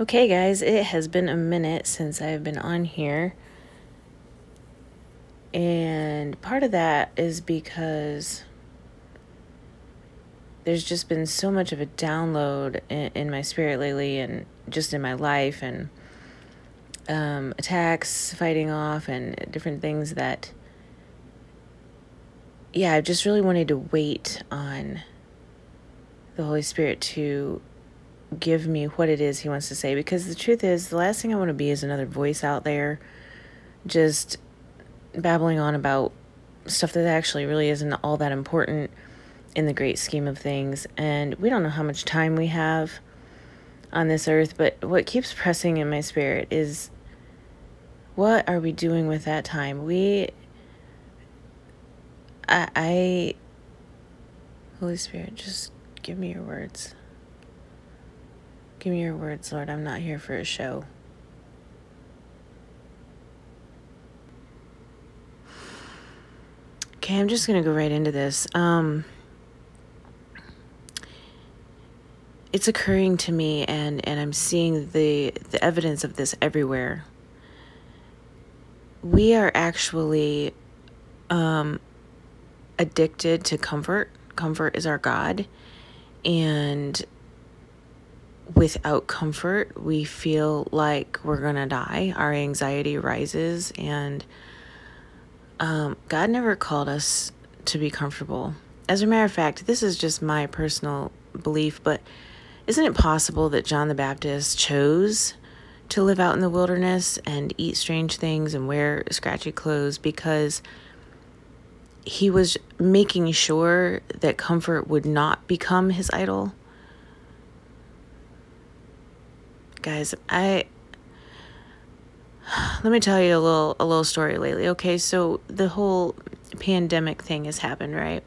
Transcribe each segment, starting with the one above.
Okay, guys, it has been a minute since I've been on here. And part of that is because there's just been so much of a download in, in my spirit lately and just in my life and um, attacks fighting off and different things that yeah i just really wanted to wait on the holy spirit to give me what it is he wants to say because the truth is the last thing i want to be is another voice out there just babbling on about stuff that actually really isn't all that important in the great scheme of things. And we don't know how much time we have on this earth but what keeps pressing in my spirit is what are we doing with that time? We i, I holy spirit just give me your words Give me your words, Lord. I'm not here for a show. Okay, I'm just going to go right into this. Um, it's occurring to me and and I'm seeing the the evidence of this everywhere. We are actually um addicted to comfort. Comfort is our god and without comfort, we feel like we're going to die. Our anxiety rises, and um, God never called us to be comfortable. As a matter of fact, this is just my personal belief, but isn't it possible that John the Baptist chose to live out in the wilderness and eat strange things and wear scratchy clothes because he was making sure that comfort would not become his idol? Guys, I let me tell you a little a little story lately. Okay, so the whole pandemic thing has happened, right?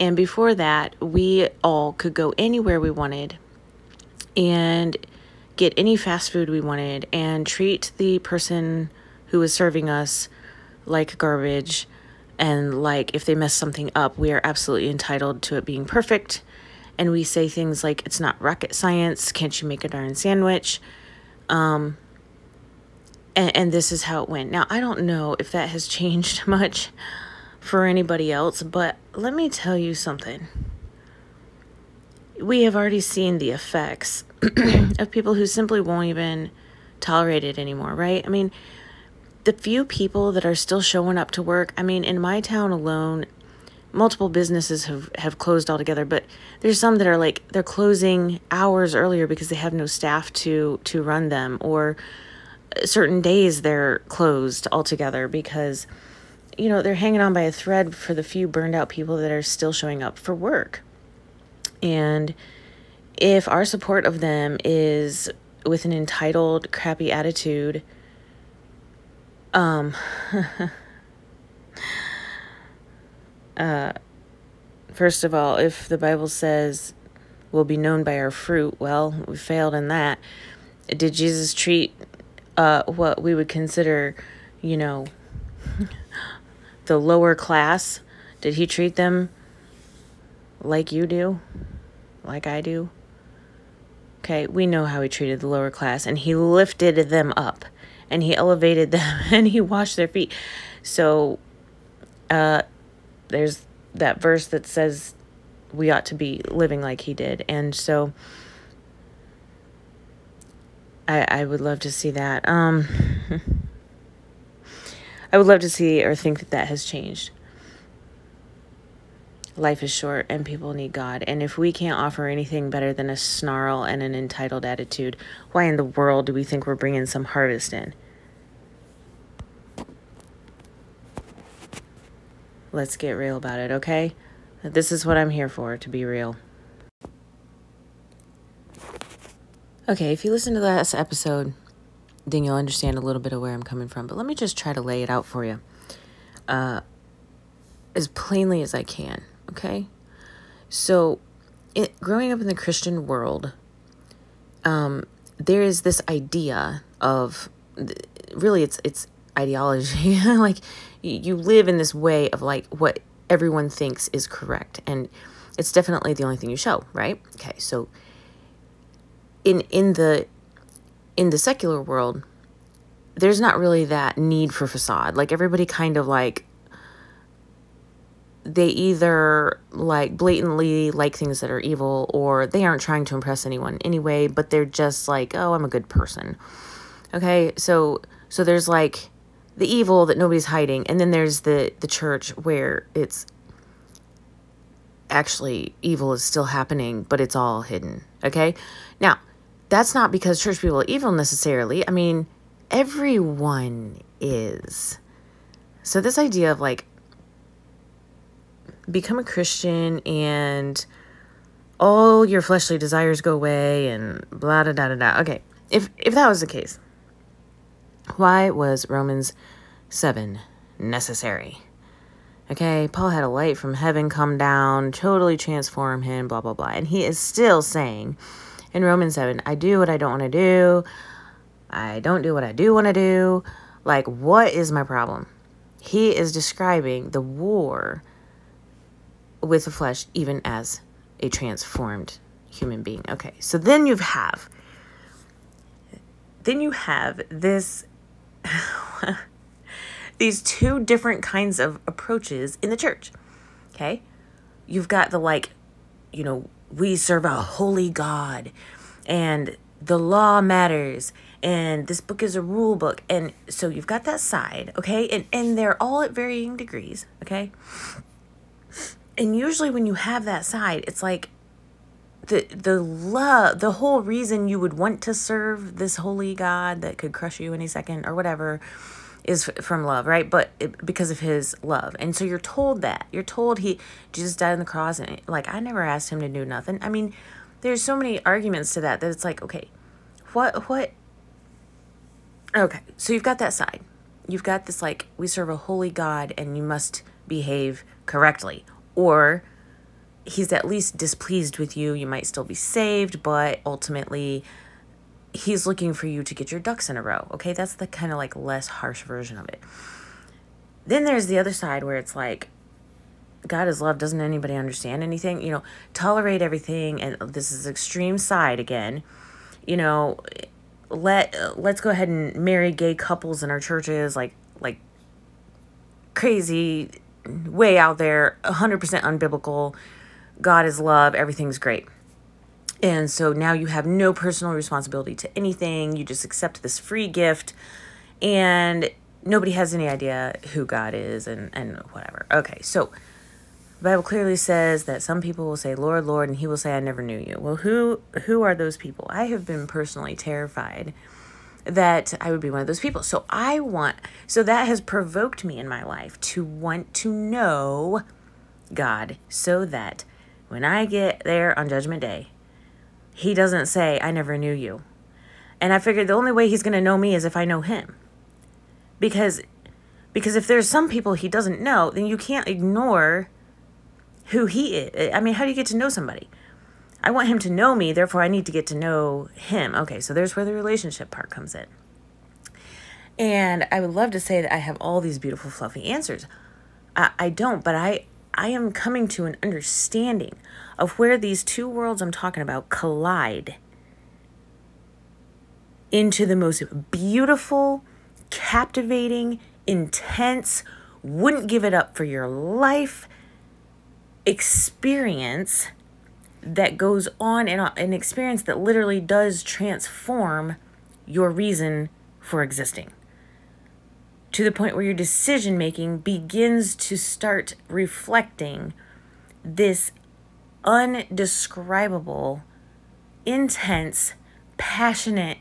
And before that, we all could go anywhere we wanted and get any fast food we wanted and treat the person who was serving us like garbage and like if they mess something up, we are absolutely entitled to it being perfect and we say things like it's not rocket science. Can't you make a darn sandwich? Um and, and this is how it went. Now i don't know if that has changed much for anybody else but let me tell you something. We have already seen the effects of people who simply won't even tolerate it anymore right? I mean the few people that are still showing up to work i mean in my town alone multiple businesses have, have closed altogether, but there's some that are like they're closing hours earlier because they have no staff to to run them, or certain days they're closed altogether because you know they're hanging on by a thread for the few burned out people that are still showing up for work. And if our support of them is with an entitled, crappy attitude, um, uh, first of all, if the Bible says we'll be known by our fruit, well, we failed in that. Did Jesus treat uh, what we would consider, you know, the lower class? Did he treat them like you do? Like I do? Okay, we know how he treated the lower class, and he lifted them up, and he elevated them, and he washed their feet. So, uh, there's that verse that says we ought to be living like he did. And so I I would love to see that. Um I would love to see or think that that has changed. Life is short and people need God. And if we can't offer anything better than a snarl and an entitled attitude, why in the world do we think we're bringing some harvest in? Let's get real about it, okay? This is what I'm here for, to be real. Okay, if you listen to the last episode, then you'll understand a little bit of where I'm coming from. But let me just try to lay it out for you uh, as plainly as I can, okay? So, it, growing up in the Christian world, um, there is this idea of really it's it's ideology like you live in this way of like what everyone thinks is correct and it's definitely the only thing you show right okay so in in the in the secular world, there's not really that need for facade. Like everybody kind of like they either like blatantly like things that are evil or they aren't trying to impress anyone anyway, but they're just like, "Oh, I'm a good person." Okay? So so there's like the evil that nobody's hiding, and then there's the the church where it's actually evil is still happening, but it's all hidden. Okay? Now, that's not because church people are evil necessarily. I mean, everyone is. So this idea of like become a Christian and all your fleshly desires go away and blah da da da da. Okay, if if that was the case, why was Romans seven necessary? Okay, Paul had a light from heaven come down, totally transform him, blah blah blah, and he is still saying in Romans seven, I do what I don't want to do, I don't do what I do want to do. Like, what is my problem? He is describing the war with the flesh even as a transformed human being. Okay, so then you have then you have this these two different kinds of approaches in the church. Okay? You've got the like, you know, we serve a holy God and the law matters and this book is a rule book and so you've got that side okay and and they're all at varying degrees okay and usually when you have that side it's like the the love the whole reason you would want to serve this holy god that could crush you any second or whatever is from love right? But it, because of his love. And so you're told that. You're told he jesus died on the cross and like i never asked him to do nothing. I mean there's so many arguments to that that it's like okay what what? Okay so you've got that side. You've got this like we serve a holy god and you must behave correctly. Or he's at least displeased with you. You might still be saved, but ultimately he's looking for you to get your ducks in a row. Okay, that's the kind of like less harsh version of it. Then there's the other side where it's like, God is love. Doesn't anybody understand anything? You know, tolerate everything. And this is extreme side again. You know, let let's go ahead and marry gay couples in our churches like like crazy way out there, 100% unbiblical. God is love, everything's great. And so now you have no personal responsibility to anything. You just accept this free gift, and nobody has any idea who God is and, and whatever. Okay, so the Bible clearly says that some people will say, Lord, Lord, and he will say, I never knew you. Well, who who are those people? I have been personally terrified that I would be one of those people. So I want, so that has provoked me in my life to want to know God so that when I get there on Judgment Day, He doesn't say, I never knew you. And I figured the only way He's going to know me is if I know Him. Because because if there's some people he doesn't know, then you can't ignore who he is. I mean, how do you get to know somebody? I want him to know me, therefore I need to get to know him. Okay, so there's where the relationship part comes in. And I would love to say that I have all these beautiful, fluffy answers. I, I don't, but I, I am coming to an understanding of where these two worlds I'm talking about collide into the most beautiful, captivating, intense, wouldn't give it up for your life experience that goes on and an experience that literally does transform your reason for existing to the point where your decision making begins to start reflecting this undescribable, intense, passionate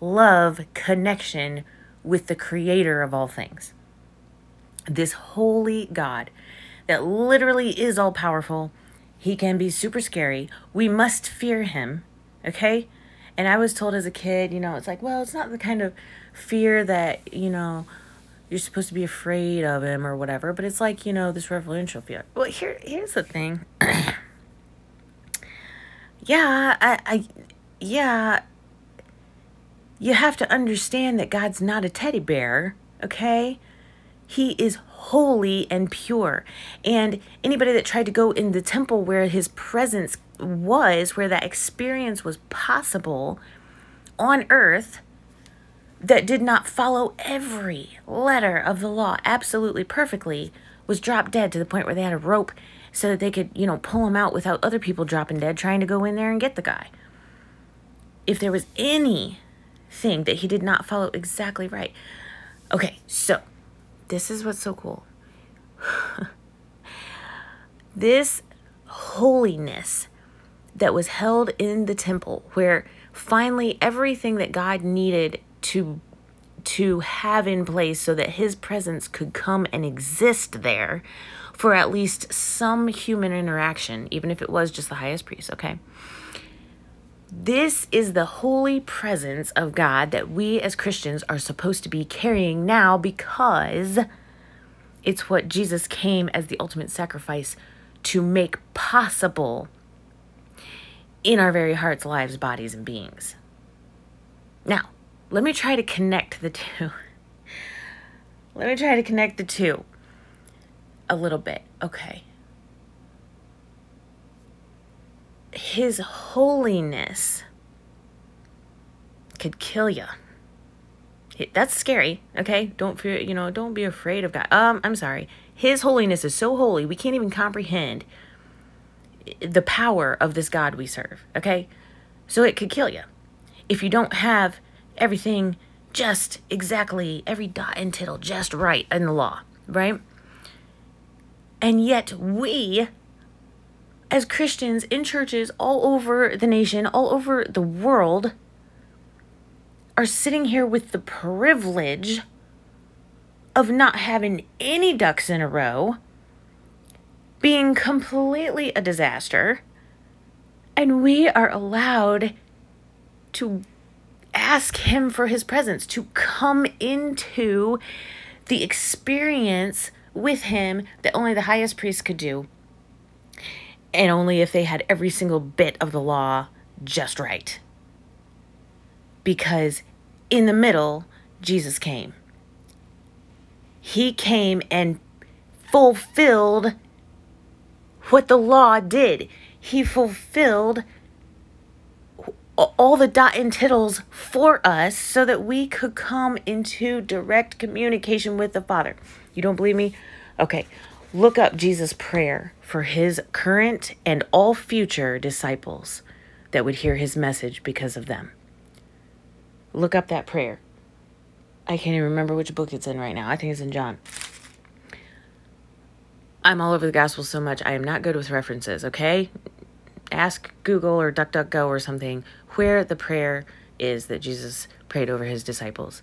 love connection with the creator of all things. This holy God that literally is all powerful he can be super scary. We must fear him, okay? And I was told as a kid, you know, it's like, well, it's not the kind of fear that, you know, you're supposed to be afraid of him or whatever, but it's like, you know, this reverential fear. Well, here here's the thing. yeah, I I yeah, you have to understand that God's not a teddy bear, okay? He is holy and pure. And anybody that tried to go in the temple where his presence was, where that experience was possible, on earth that did not follow every letter of the law absolutely perfectly was dropped dead to the point where they had a rope so that they could, you know, pull him out without other people dropping dead trying to go in there and get the guy. If there was anything that he did not follow exactly right. Okay, so this is what's so cool. this holiness that was held in the temple where finally everything that God needed to to have in place so that his presence could come and exist there for at least some human interaction even if it was just the highest priest okay this is the holy presence of God that we as Christians are supposed to be carrying now because it's what Jesus came as the ultimate sacrifice to make possible in our very hearts, lives, bodies, and beings. Now, let me try to connect the two. let me try to connect the two a little bit. Okay. His holiness could kill you. That's scary, okay? Don't fear, you know, don't be afraid of God. Um, I'm sorry. His holiness is so holy, we can't even comprehend the power of this God we serve, okay? So it could kill you. If you don't have everything just exactly, every dot and tittle just right in the law, right? And yet we, as Christians in churches all over the nation, all over the world, are sitting here with the privilege of not having any ducks in a row being completely a disaster, and we are allowed to ask Him for His presence, to come into the experience with Him that only the highest priest could do, and only if they had every single bit of the law just right. Because in the middle, Jesus came. He came and fulfilled what the law did. He fulfilled all the dot and tittles for us so that we could come into direct communication with the Father. You don't believe me? Okay. Look up Jesus' prayer for his current and all future disciples that would hear his message because of them. Look up that prayer. I can't even remember which book it's in right now. I think it's in John. I'm all over the gospel so much, I am not good with references, okay? Ask Google or DuckDuckGo or something where the prayer is that Jesus prayed over his disciples.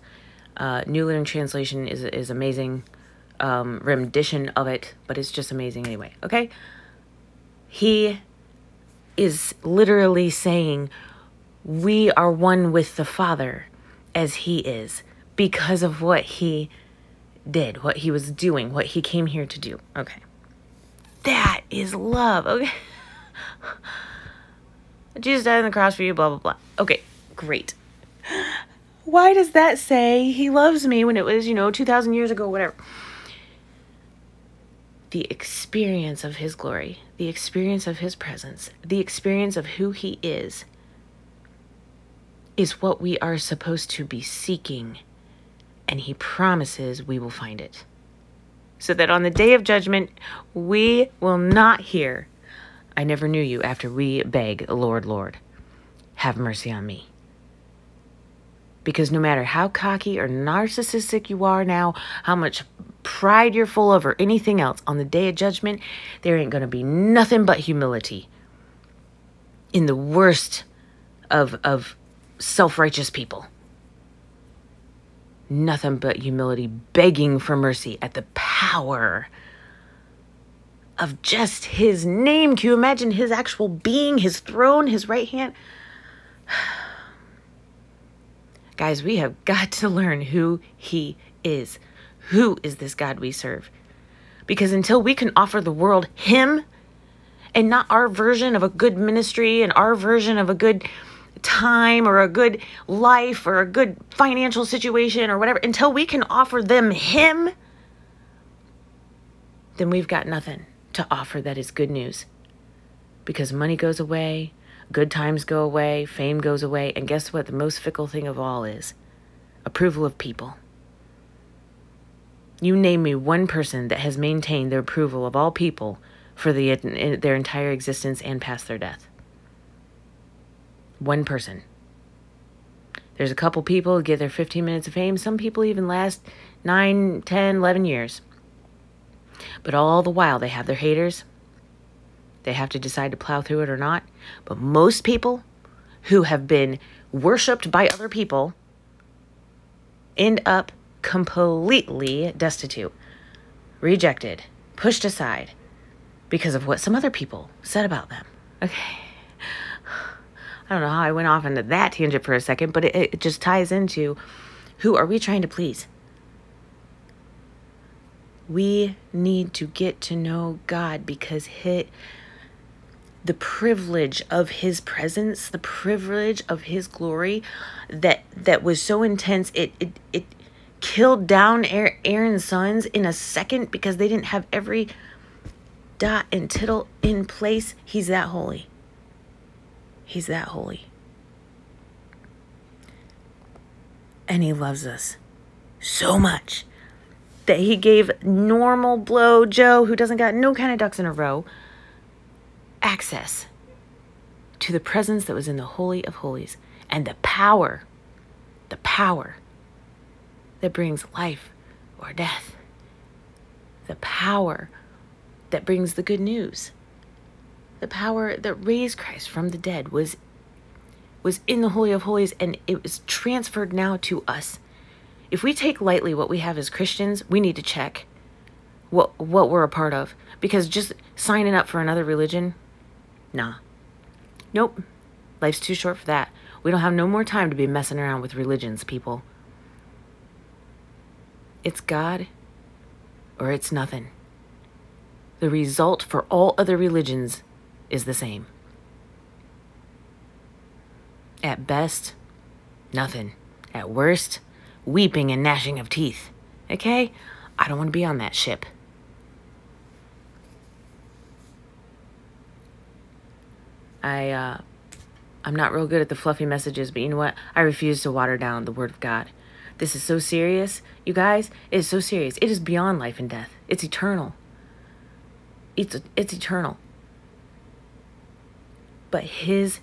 Uh, New Living Translation is, is amazing um, rendition of it, but it's just amazing anyway, okay? He is literally saying, We are one with the Father as He is because of what He did, what He was doing, what He came here to do. Okay. That is love. Okay. Jesus died on the cross for you, blah, blah, blah. Okay, great. Why does that say he loves me when it was, you know, 2,000 years ago, whatever? The experience of his glory, the experience of his presence, the experience of who he is, is what we are supposed to be seeking. And he promises we will find it so that on the day of judgment we will not hear, I never knew you, after we beg, Lord, Lord, have mercy on me. Because no matter how cocky or narcissistic you are now, how much pride you're full of, or anything else, on the day of judgment, there ain't going to be nothing but humility in the worst of, of self righteous people nothing but humility, begging for mercy at the power of just his name. Can you imagine his actual being, his throne, his right hand? Guys, we have got to learn who he is. Who is this God we serve? Because until we can offer the world him and not our version of a good ministry and our version of a good time or a good life or a good financial situation or whatever, until we can offer them Him, then we've got nothing to offer that is good news. Because money goes away, Good times go away, fame goes away, and guess what? The most fickle thing of all is approval of people. You name me one person that has maintained the approval of all people for the, their entire existence and past their death. One person. There's a couple people who get their 15 minutes of fame. Some people even last 9, 10, 11 years. But all the while, they have their haters. They have to decide to plow through it or not. But most people who have been worshiped by other people end up completely destitute, rejected, pushed aside because of what some other people said about them. Okay. I don't know how I went off into that tangent for a second, but it, it just ties into who are we trying to please? We need to get to know God because hit the privilege of his presence, the privilege of his glory that that was so intense it it, it killed down Aaron's sons in a second because they didn't have every dot and tittle in place. He's that holy. He's that holy. And he loves us so much that he gave normal blow Joe, who doesn't got no kind of ducks in a row, access to the presence that was in the Holy of Holies and the power, the power that brings life or death, the power that brings the good news, the power that raised Christ from the dead was was in the holy of holies and it was transferred now to us. If we take lightly what we have as Christians, we need to check what what we're a part of because just signing up for another religion, nah. Nope. Life's too short for that. We don't have no more time to be messing around with religions, people. It's God or it's nothing. The result for all other religions is the same. At best, nothing. At worst, weeping and gnashing of teeth. Okay? I don't want to be on that ship. I uh I'm not real good at the fluffy messages, but you know what? I refuse to water down the word of God. This is so serious, you guys. It is so serious. It is beyond life and death. It's eternal. It's it's eternal. But his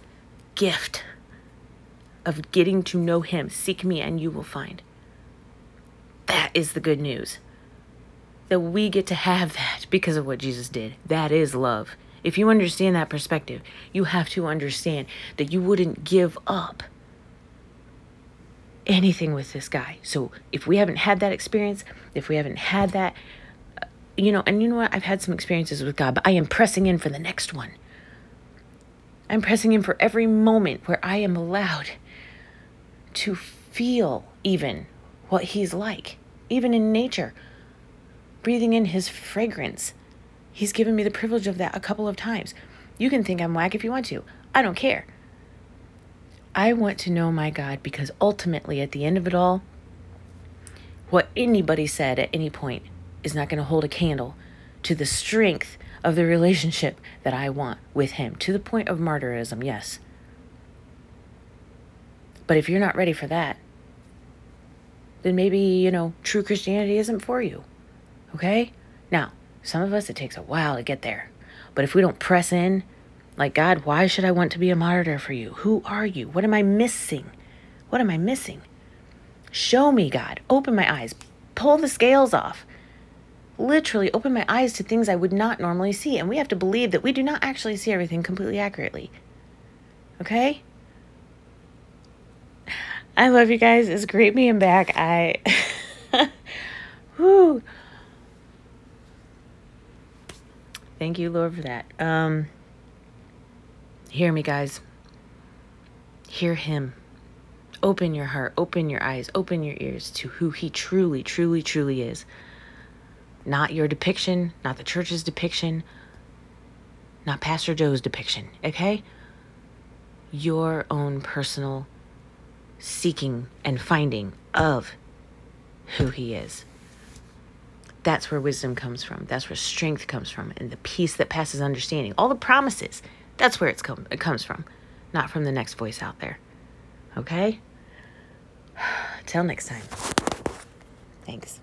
gift of getting to know him, seek me and you will find. Is the good news. That we get to have that because of what Jesus did. That is love. If you understand that perspective, you have to understand that you wouldn't give up anything with this guy. So if we haven't had that experience, if we haven't had that, uh, you know, and you know what? I've had some experiences with God, but I am pressing in for the next one. I'm pressing in for every moment where I am allowed to feel even what He's like, even in nature, breathing in His fragrance. He's given me the privilege of that a couple of times. You can think I'm whack if you want to. I don't care. I want to know my God because ultimately, at the end of it all, what anybody said at any point is not going to hold a candle to the strength of the relationship that I want with Him, to the point of martyrism, yes. But if you're not ready for that, then maybe, you know, true Christianity isn't for you. Okay? Now, some of us, it takes a while to get there. But if we don't press in like, God, why should I want to be a martyr for you? Who are you? What am I missing? What am I missing? Show me, God. Open my eyes. Pull the scales off. Literally open my eyes to things I would not normally see. And we have to believe that we do not actually see everything completely accurately. Okay? I love you guys. It's great being back. I. Whoo. Thank you, Lord, for that. Um, Hear me, guys. Hear Him. Open your heart, open your eyes, open your ears to who He truly, truly, truly is. Not your depiction, not the church's depiction, not Pastor Joe's depiction, okay? Your own personal seeking and finding of who He is. That's where wisdom comes from. That's where strength comes from, and the peace that passes understanding. All the promises that's where it's come it comes from. not from the next voice out there. Okay? Till next time. Thanks.